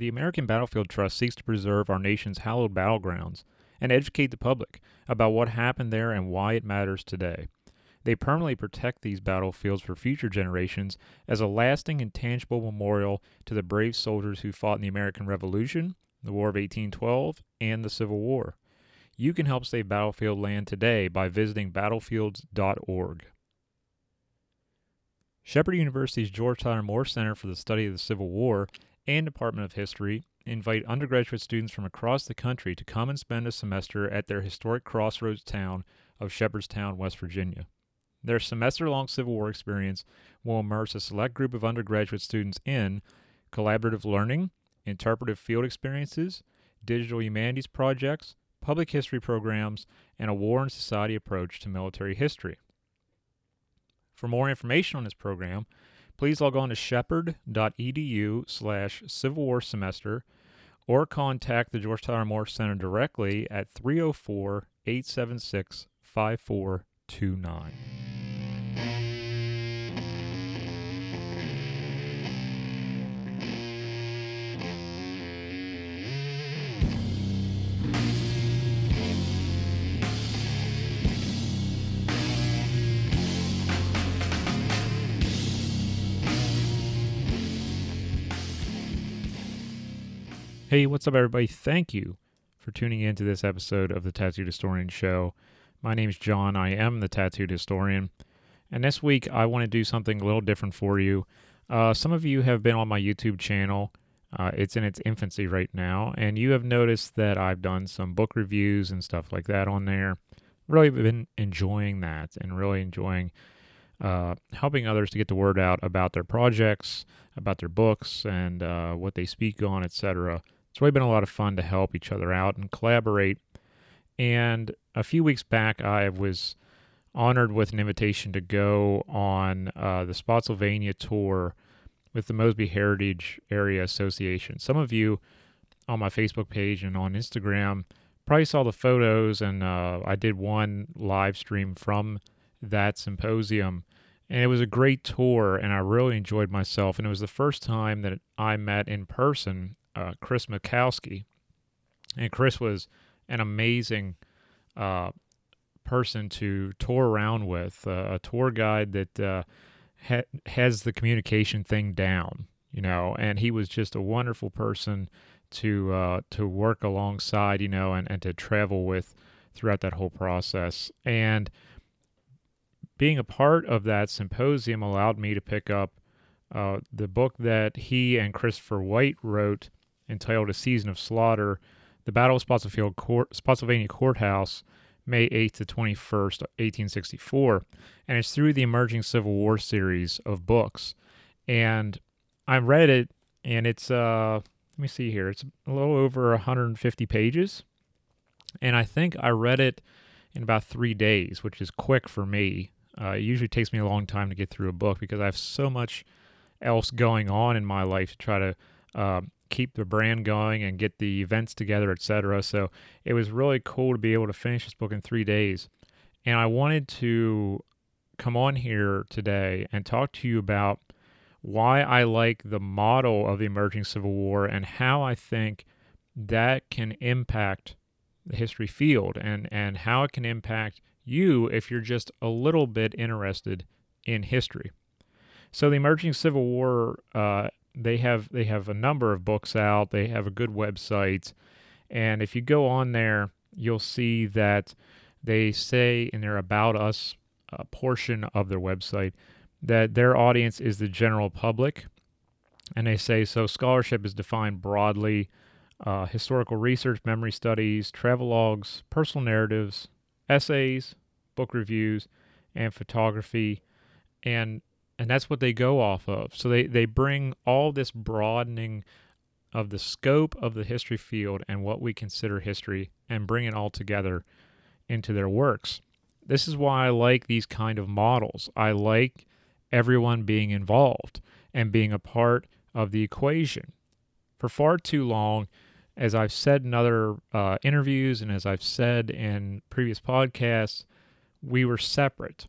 The American Battlefield Trust seeks to preserve our nation's hallowed battlegrounds and educate the public about what happened there and why it matters today. They permanently protect these battlefields for future generations as a lasting and tangible memorial to the brave soldiers who fought in the American Revolution, the War of 1812, and the Civil War. You can help save battlefield land today by visiting battlefields.org. Shepherd University's George Tyler Moore Center for the Study of the Civil War and Department of History invite undergraduate students from across the country to come and spend a semester at their historic crossroads town of Shepherdstown, West Virginia. Their semester long Civil War experience will immerse a select group of undergraduate students in collaborative learning, interpretive field experiences, digital humanities projects, public history programs, and a war and society approach to military history. For more information on this program, please log on to shepherd.edu slash Civil War semester or contact the George Tyler Moore Center directly at 304 876 5429. Hey, what's up, everybody? Thank you for tuning in to this episode of the Tattooed Historian Show. My name is John. I am the Tattooed Historian. And this week, I want to do something a little different for you. Uh, some of you have been on my YouTube channel. Uh, it's in its infancy right now. And you have noticed that I've done some book reviews and stuff like that on there. Really been enjoying that and really enjoying uh, helping others to get the word out about their projects, about their books, and uh, what they speak on, etc. It's really been a lot of fun to help each other out and collaborate. And a few weeks back, I was honored with an invitation to go on uh, the Spotsylvania tour with the Mosby Heritage Area Association. Some of you on my Facebook page and on Instagram probably saw the photos, and uh, I did one live stream from that symposium. And it was a great tour, and I really enjoyed myself. And it was the first time that I met in person uh, Chris Mackowski. And Chris was an amazing uh, person to tour around with, uh, a tour guide that uh, ha- has the communication thing down, you know, and he was just a wonderful person to uh, to work alongside, you know, and, and to travel with throughout that whole process. And being a part of that symposium allowed me to pick up uh, the book that he and Christopher White wrote entitled A Season of Slaughter, the Battle of Spotsylvania, Court, Spotsylvania Courthouse, May 8th to 21st, 1864. And it's through the Emerging Civil War series of books. And I read it, and it's, uh, let me see here, it's a little over 150 pages. And I think I read it in about three days, which is quick for me. Uh, it usually takes me a long time to get through a book because I have so much else going on in my life to try to uh, keep the brand going and get the events together, etc. So it was really cool to be able to finish this book in three days. And I wanted to come on here today and talk to you about why I like the model of the emerging Civil War and how I think that can impact the history field and, and how it can impact you if you're just a little bit interested in history. So the emerging Civil War uh, they have they have a number of books out. They have a good website, and if you go on there, you'll see that they say in their about us uh, portion of their website that their audience is the general public, and they say so. Scholarship is defined broadly. Uh, historical research, memory studies, travelogues, personal narratives, essays, book reviews, and photography. And and that's what they go off of. So they, they bring all this broadening of the scope of the history field and what we consider history and bring it all together into their works. This is why I like these kind of models. I like everyone being involved and being a part of the equation. For far too long, as I've said in other uh, interviews and as I've said in previous podcasts, we were separate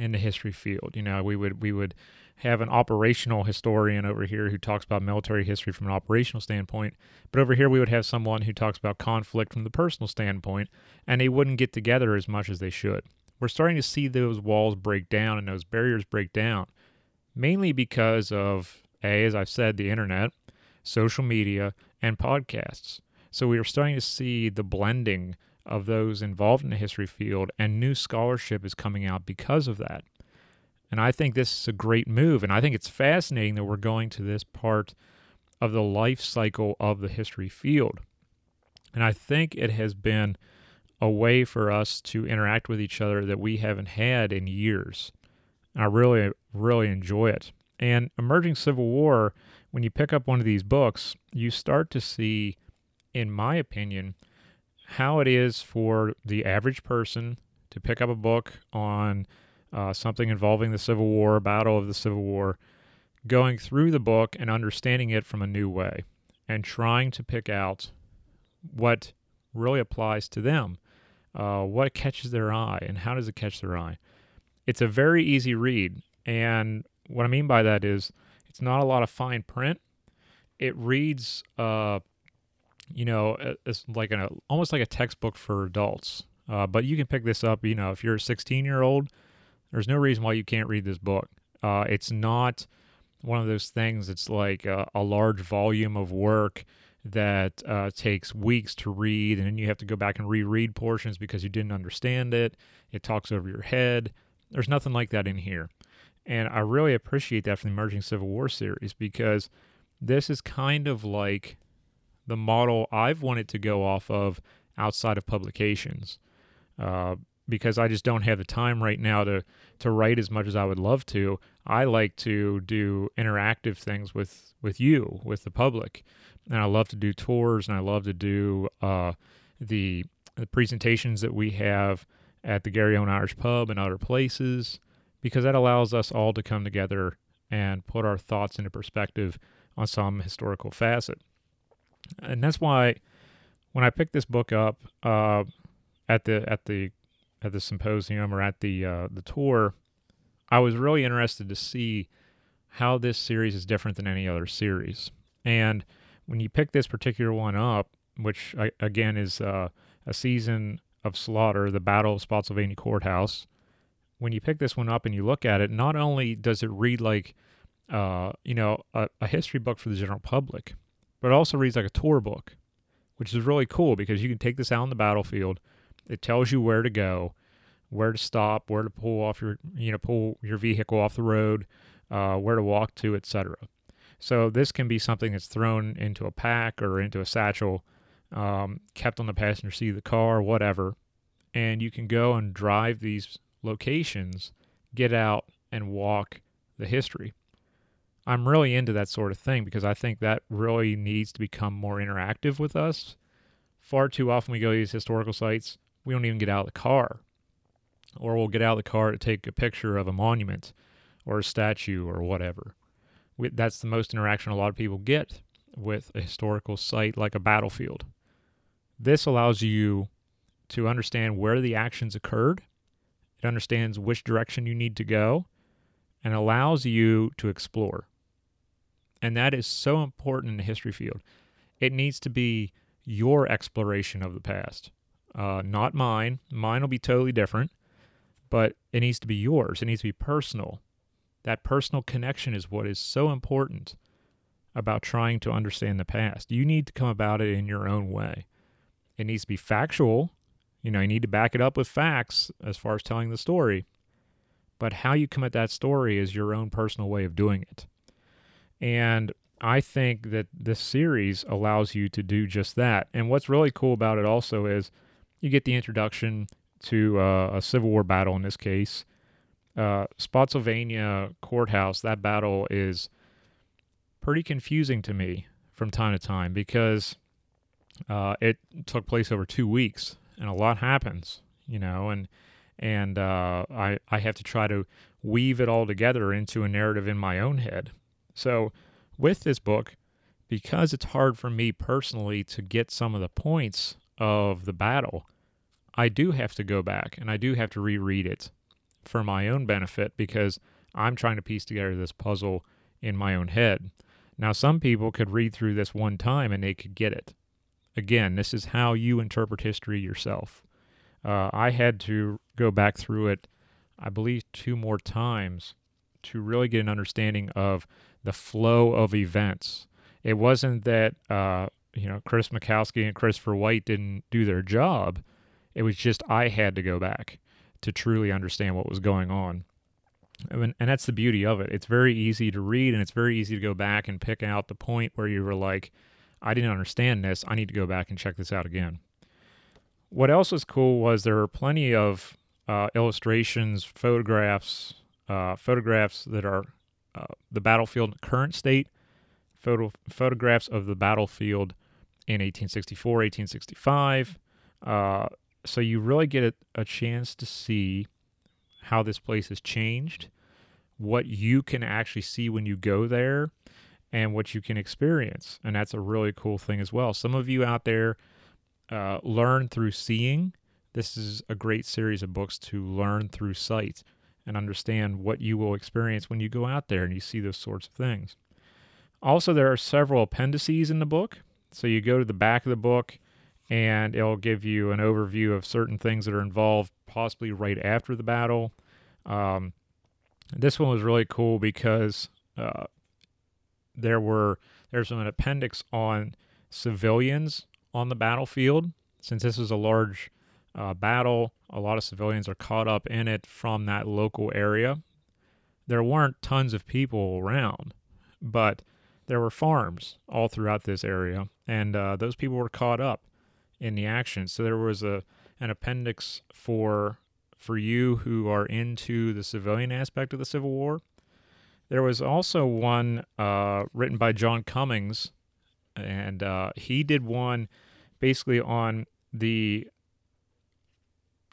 in the history field. You know, we would we would have an operational historian over here who talks about military history from an operational standpoint. But over here, we would have someone who talks about conflict from the personal standpoint, and they wouldn't get together as much as they should. We're starting to see those walls break down and those barriers break down, mainly because of, A, as I've said, the internet, social media, and podcasts. So we are starting to see the blending of those involved in the history field, and new scholarship is coming out because of that. And I think this is a great move. And I think it's fascinating that we're going to this part of the life cycle of the history field. And I think it has been a way for us to interact with each other that we haven't had in years. And I really, really enjoy it. And Emerging Civil War, when you pick up one of these books, you start to see, in my opinion, how it is for the average person to pick up a book on uh, something involving the Civil War, Battle of the Civil War, going through the book and understanding it from a new way and trying to pick out what really applies to them, uh, what catches their eye, and how does it catch their eye. It's a very easy read. And what I mean by that is it's not a lot of fine print. It reads, uh, you know, it's like an almost like a textbook for adults. Uh, but you can pick this up, you know, if you're a 16 year old there's no reason why you can't read this book. Uh, it's not one of those things. It's like a, a large volume of work that uh, takes weeks to read, and then you have to go back and reread portions because you didn't understand it. It talks over your head. There's nothing like that in here. And I really appreciate that from the Emerging Civil War series because this is kind of like the model I've wanted to go off of outside of publications. Uh, because I just don't have the time right now to to write as much as I would love to. I like to do interactive things with with you, with the public, and I love to do tours, and I love to do uh, the, the presentations that we have at the Garryowen Irish Pub and other places, because that allows us all to come together and put our thoughts into perspective on some historical facet. And that's why when I picked this book up uh, at the at the at the symposium or at the uh, the tour, I was really interested to see how this series is different than any other series. And when you pick this particular one up, which again is uh, a season of slaughter, the Battle of Spotsylvania Courthouse, when you pick this one up and you look at it, not only does it read like uh, you know a, a history book for the general public, but it also reads like a tour book, which is really cool because you can take this out on the battlefield it tells you where to go, where to stop, where to pull off your you know pull your vehicle off the road, uh, where to walk to, etc. So this can be something that's thrown into a pack or into a satchel, um, kept on the passenger seat of the car, whatever, and you can go and drive these locations, get out and walk the history. I'm really into that sort of thing because I think that really needs to become more interactive with us. Far too often we go to these historical sites, we don't even get out of the car. Or we'll get out of the car to take a picture of a monument or a statue or whatever. We, that's the most interaction a lot of people get with a historical site like a battlefield. This allows you to understand where the actions occurred, it understands which direction you need to go, and allows you to explore. And that is so important in the history field. It needs to be your exploration of the past uh, not mine. Mine will be totally different, but it needs to be yours. It needs to be personal. That personal connection is what is so important about trying to understand the past. You need to come about it in your own way. It needs to be factual. You know, you need to back it up with facts as far as telling the story. But how you come at that story is your own personal way of doing it. And I think that this series allows you to do just that. And what's really cool about it also is you get the introduction to uh, a Civil War battle in this case. Uh, Spotsylvania courthouse, that battle is pretty confusing to me from time to time because uh, it took place over two weeks and a lot happens, you know, and and uh, I I have to try to weave it all together into a narrative in my own head. So with this book, because it's hard for me personally to get some of the points of the battle, I do have to go back and I do have to reread it for my own benefit because I'm trying to piece together this puzzle in my own head. Now, some people could read through this one time and they could get it. Again, this is how you interpret history yourself. Uh, I had to go back through it, I believe, two more times to really get an understanding of the flow of events. It wasn't that uh, you know Chris Mackowski and Christopher White didn't do their job. It was just I had to go back to truly understand what was going on. and that's the beauty of it. It's very easy to read and it's very easy to go back and pick out the point where you were like, I didn't understand this. I need to go back and check this out again. What else was cool was there were plenty of uh, illustrations, photographs, uh, photographs that are uh, the battlefield current state, photo photographs of the battlefield in 1864, 1865. Uh, so you really get a, a chance to see how this place has changed, what you can actually see when you go there, and what you can experience. And that's a really cool thing as well. Some of you out there uh, learn through seeing. This is a great series of books to learn through sight and understand what you will experience when you go out there and you see those sorts of things. Also, there are several appendices in the book. So you go to the back of the book and it'll give you an overview of certain things that are involved, possibly right after the battle. Um, this one was really cool because uh, there were there's an appendix on civilians on the battlefield. Since this is a large uh, battle, a lot of civilians are caught up in it from that local area. There weren't tons of people around, but there were farms all throughout this area, and uh, those people were caught up in the action. So there was a an appendix for for you who are into the civilian aspect of the Civil War. There was also one uh, written by John Cummings, and uh, he did one basically on the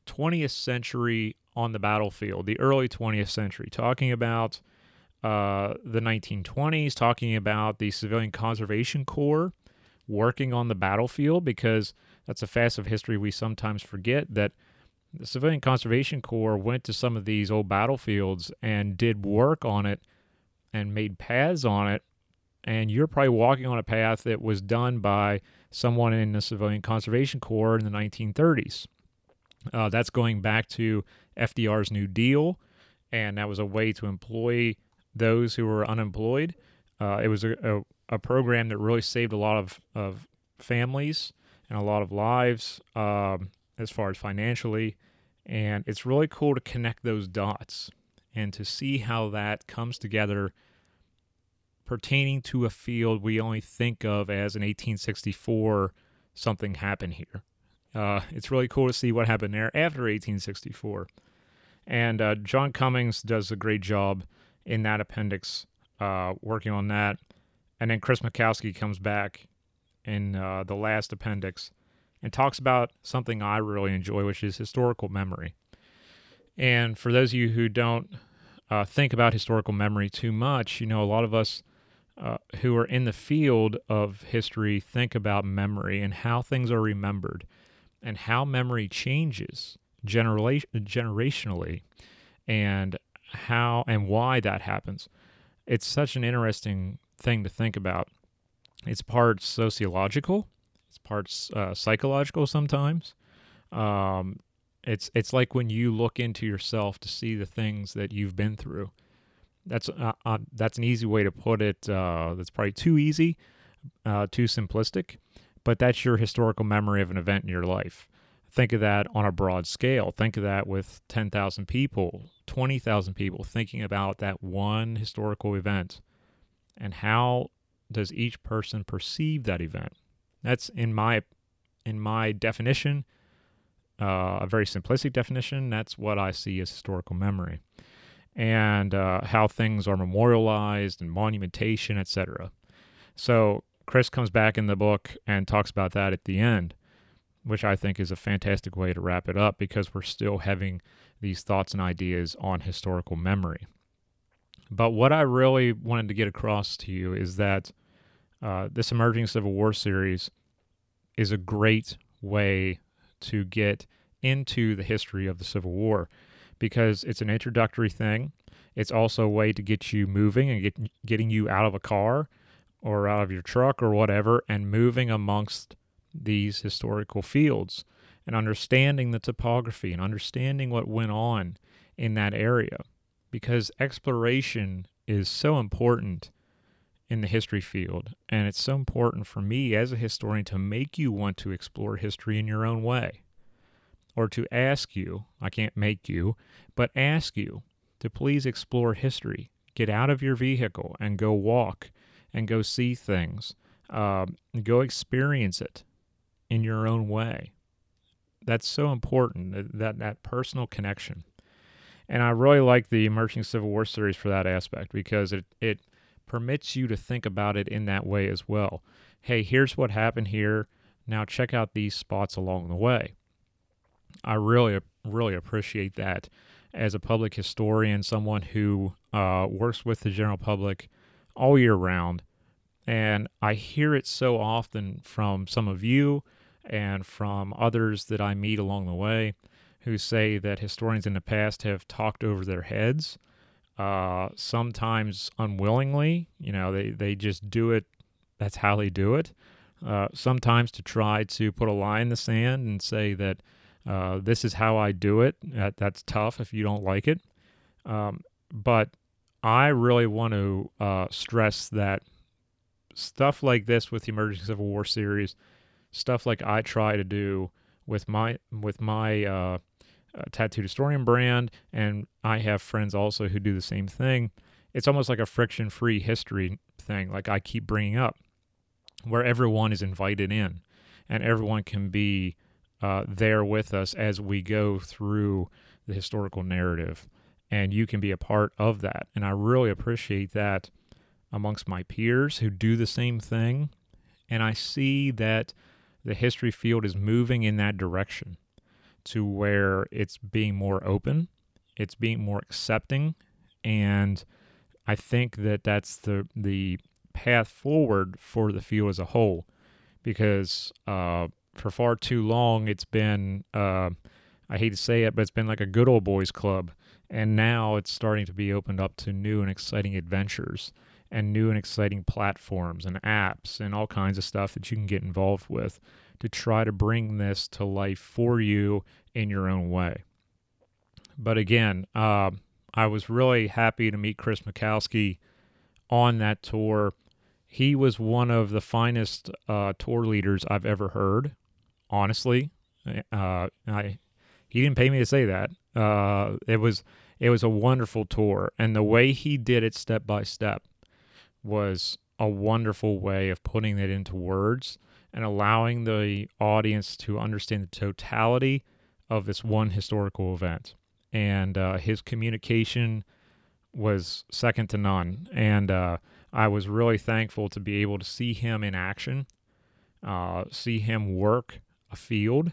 20th century on the battlefield, the early 20th century, talking about uh, the 1920s, talking about the Civilian Conservation Corps working on the battlefield because that's a facet of history we sometimes forget that the Civilian Conservation Corps went to some of these old battlefields and did work on it and made paths on it. And you're probably walking on a path that was done by someone in the Civilian Conservation Corps in the 1930s. Uh, that's going back to FDR's New Deal, and that was a way to employ those who were unemployed. Uh, it was a, a, a, program that really saved a lot of, of families and a lot of lives um, as far as financially. And it's really cool to connect those dots and to see how that comes together pertaining to a field we only think of as an 1864 something happened here. Uh, it's really cool to see what happened there after 1864. And uh, John Cummings does a great job in that appendix, uh, working on that. And then Chris Mackowski comes back in uh, the last appendix and talks about something I really enjoy, which is historical memory. And for those of you who don't uh, think about historical memory too much, you know, a lot of us uh, who are in the field of history think about memory and how things are remembered and how memory changes genera- generationally and how and why that happens. It's such an interesting thing to think about. It's parts sociological, it's parts uh, psychological sometimes. Um, it's it's like when you look into yourself to see the things that you've been through. That's uh, uh, that's an easy way to put it. Uh, that's probably too easy, uh, too simplistic, but that's your historical memory of an event in your life. Think of that on a broad scale. Think of that with 10,000 people, 20,000 people thinking about that one historical event. And how does each person perceive that event? That's in my in my definition, uh, a very simplistic definition. That's what I see as historical memory, and uh, how things are memorialized and monumentation, etc. So Chris comes back in the book and talks about that at the end, which I think is a fantastic way to wrap it up because we're still having these thoughts and ideas on historical memory. But what I really wanted to get across to you is that uh, this Emerging Civil War series is a great way to get into the history of the Civil War because it's an introductory thing. It's also a way to get you moving and get, getting you out of a car or out of your truck or whatever and moving amongst these historical fields and understanding the topography and understanding what went on in that area. Because exploration is so important in the history field and it's so important for me as a historian to make you want to explore history in your own way. Or to ask you I can't make you but ask you to please explore history. Get out of your vehicle and go walk and go see things uh, go experience it in your own way that's so important that that personal connection and I really like the Emerging Civil War series for that aspect because it, it permits you to think about it in that way as well. Hey, here's what happened here. Now check out these spots along the way. I really, really appreciate that as a public historian, someone who uh, works with the general public all year round. And I hear it so often from some of you and from others that I meet along the way who say that historians in the past have talked over their heads, uh, sometimes unwillingly. You know, they, they just do it, that's how they do it. Uh, sometimes to try to put a line in the sand and say that uh, this is how I do it. That, that's tough if you don't like it. Um, but I really want to uh, stress that stuff like this with the Emerging Civil War series, stuff like I try to do with my with my uh, uh, tattooed historian brand, and I have friends also who do the same thing. It's almost like a friction free history thing, like I keep bringing up, where everyone is invited in and everyone can be uh, there with us as we go through the historical narrative. And you can be a part of that. And I really appreciate that amongst my peers who do the same thing. And I see that the history field is moving in that direction to where it's being more open, it's being more accepting, and I think that that's the the path forward for the field as a whole, because uh, for far too long it's been uh, I hate to say it, but it's been like a good old boys club, and now it's starting to be opened up to new and exciting adventures and new and exciting platforms and apps and all kinds of stuff that you can get involved with to try to bring this to life for you in your own way. But again, uh, I was really happy to meet Chris Mackowski on that tour. He was one of the finest uh, tour leaders I've ever heard. Honestly, uh, I he didn't pay me to say that. Uh, it was it was a wonderful tour, and the way he did it step by step was a wonderful way of putting it into words and allowing the audience to understand the totality of this one historical event. And uh, his communication was second to none. And uh, I was really thankful to be able to see him in action, uh, see him work a field,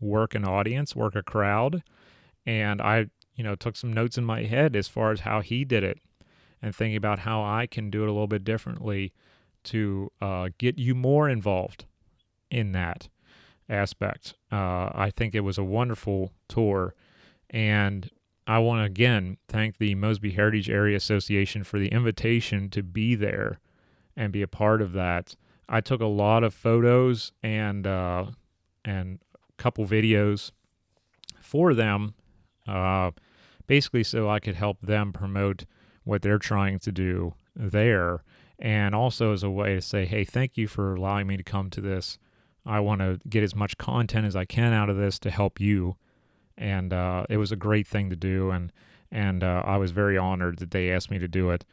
work an audience, work a crowd. And I, you know, took some notes in my head as far as how he did it and thinking about how I can do it a little bit differently to uh, get you more involved in that aspect. Uh, I think it was a wonderful tour, and I want to again thank the Mosby Heritage Area Association for the invitation to be there and be a part of that. I took a lot of photos and uh, and a couple videos for them, uh, basically so I could help them promote what they're trying to do there, and also as a way to say, hey, thank you for allowing me to come to this I want to get as much content as I can out of this to help you. And uh, it was a great thing to do, and and uh, I was very honored that they asked me to do it.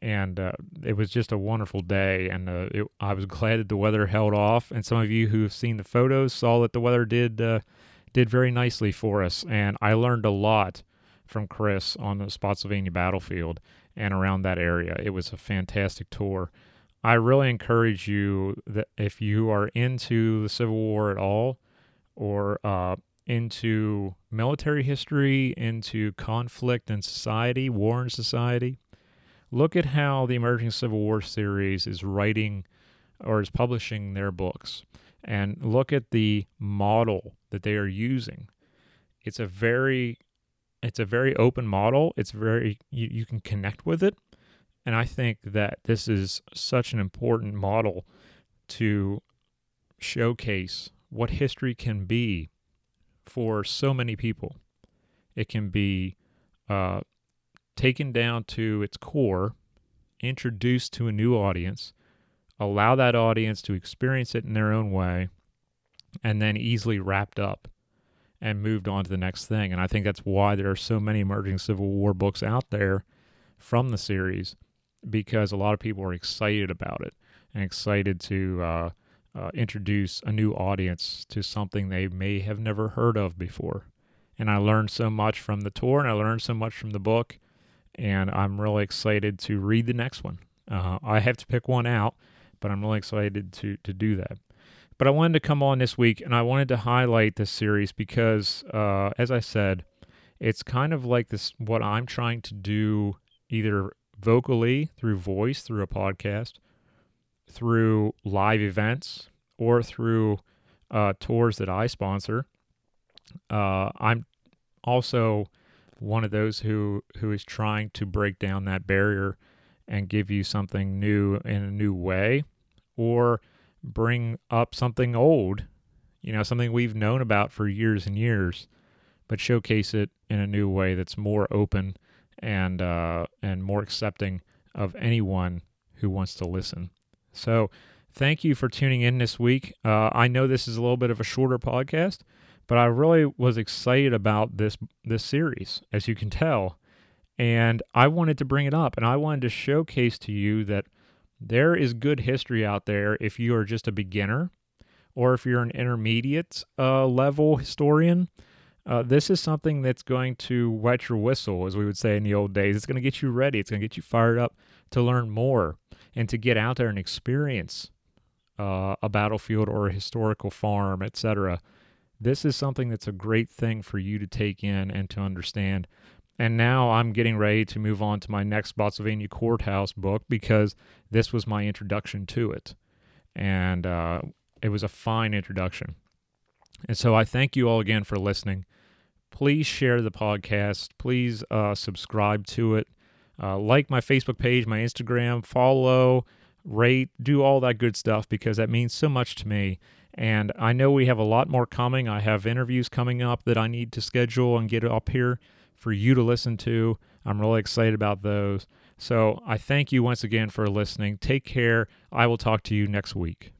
And uh, it was just a wonderful day, and uh, it, I was glad that the weather held off. And some of you who have seen the photos saw that the weather did uh, did very nicely for us. And I learned a lot from Chris on the Spotsylvania battlefield and around that area. It was a fantastic tour I really encourage you that if you are into the Civil War at all, or uh, into military history, into conflict in society, war in society, look at how the Emerging Civil War series is writing or is publishing their books, and look at the model that they are using. It's a very it's a very open model. It's very you, you can connect with it. And I think that this is such an important model to showcase what history can be for so many people. It can be uh, taken down to its core, introduced to a new audience, allow that audience to experience it in their own way, and then easily wrapped up and moved on to the next thing. And I think that's why there are so many emerging Civil War books out there from the series because a lot of people are excited about it and excited to uh, uh, introduce a new audience to something they may have never heard of before. And I learned so much from the tour and I learned so much from the book. And I'm really excited to read the next one. Uh, I have to pick one out, but I'm really excited to, to do that. But I wanted to come on this week and I wanted to highlight this series because, uh, as I said, it's kind of like this what I'm trying to do either vocally through voice, through a podcast, through live events, or through uh, tours that I sponsor. Uh, I'm also one of those who who is trying to break down that barrier and give you something new in a new way, or bring up something old, you know, something we've known about for years and years, but showcase it in a new way that's more open and uh, and more accepting of anyone who wants to listen. So, thank you for tuning in this week. Uh, I know this is a little bit of a shorter podcast, but I really was excited about this this series, as you can tell, and I wanted to bring it up, and I wanted to showcase to you that there is good history out there if you are just a beginner or if you're an intermediate uh, level historian. Uh, this is something that's going to wet your whistle, as we would say in the old days. It's going to get you ready. It's going to get you fired up to learn more and to get out there and experience uh, a battlefield or a historical farm, etc. This is something that's a great thing for you to take in and to understand. And now I'm getting ready to move on to my next Spotsylvania Courthouse book because this was my introduction to it. And uh, it was a fine introduction. And so I thank you all again for listening. Please share the podcast. Please uh, subscribe to it. Uh, like my Facebook page, my Instagram, follow, rate, do all that good stuff because that means so much to me. And I know we have a lot more coming. I have interviews coming up that I need to schedule and get up here for you to listen to. I'm really excited about those. So I thank you once again for listening. Take care. I will talk to you next week.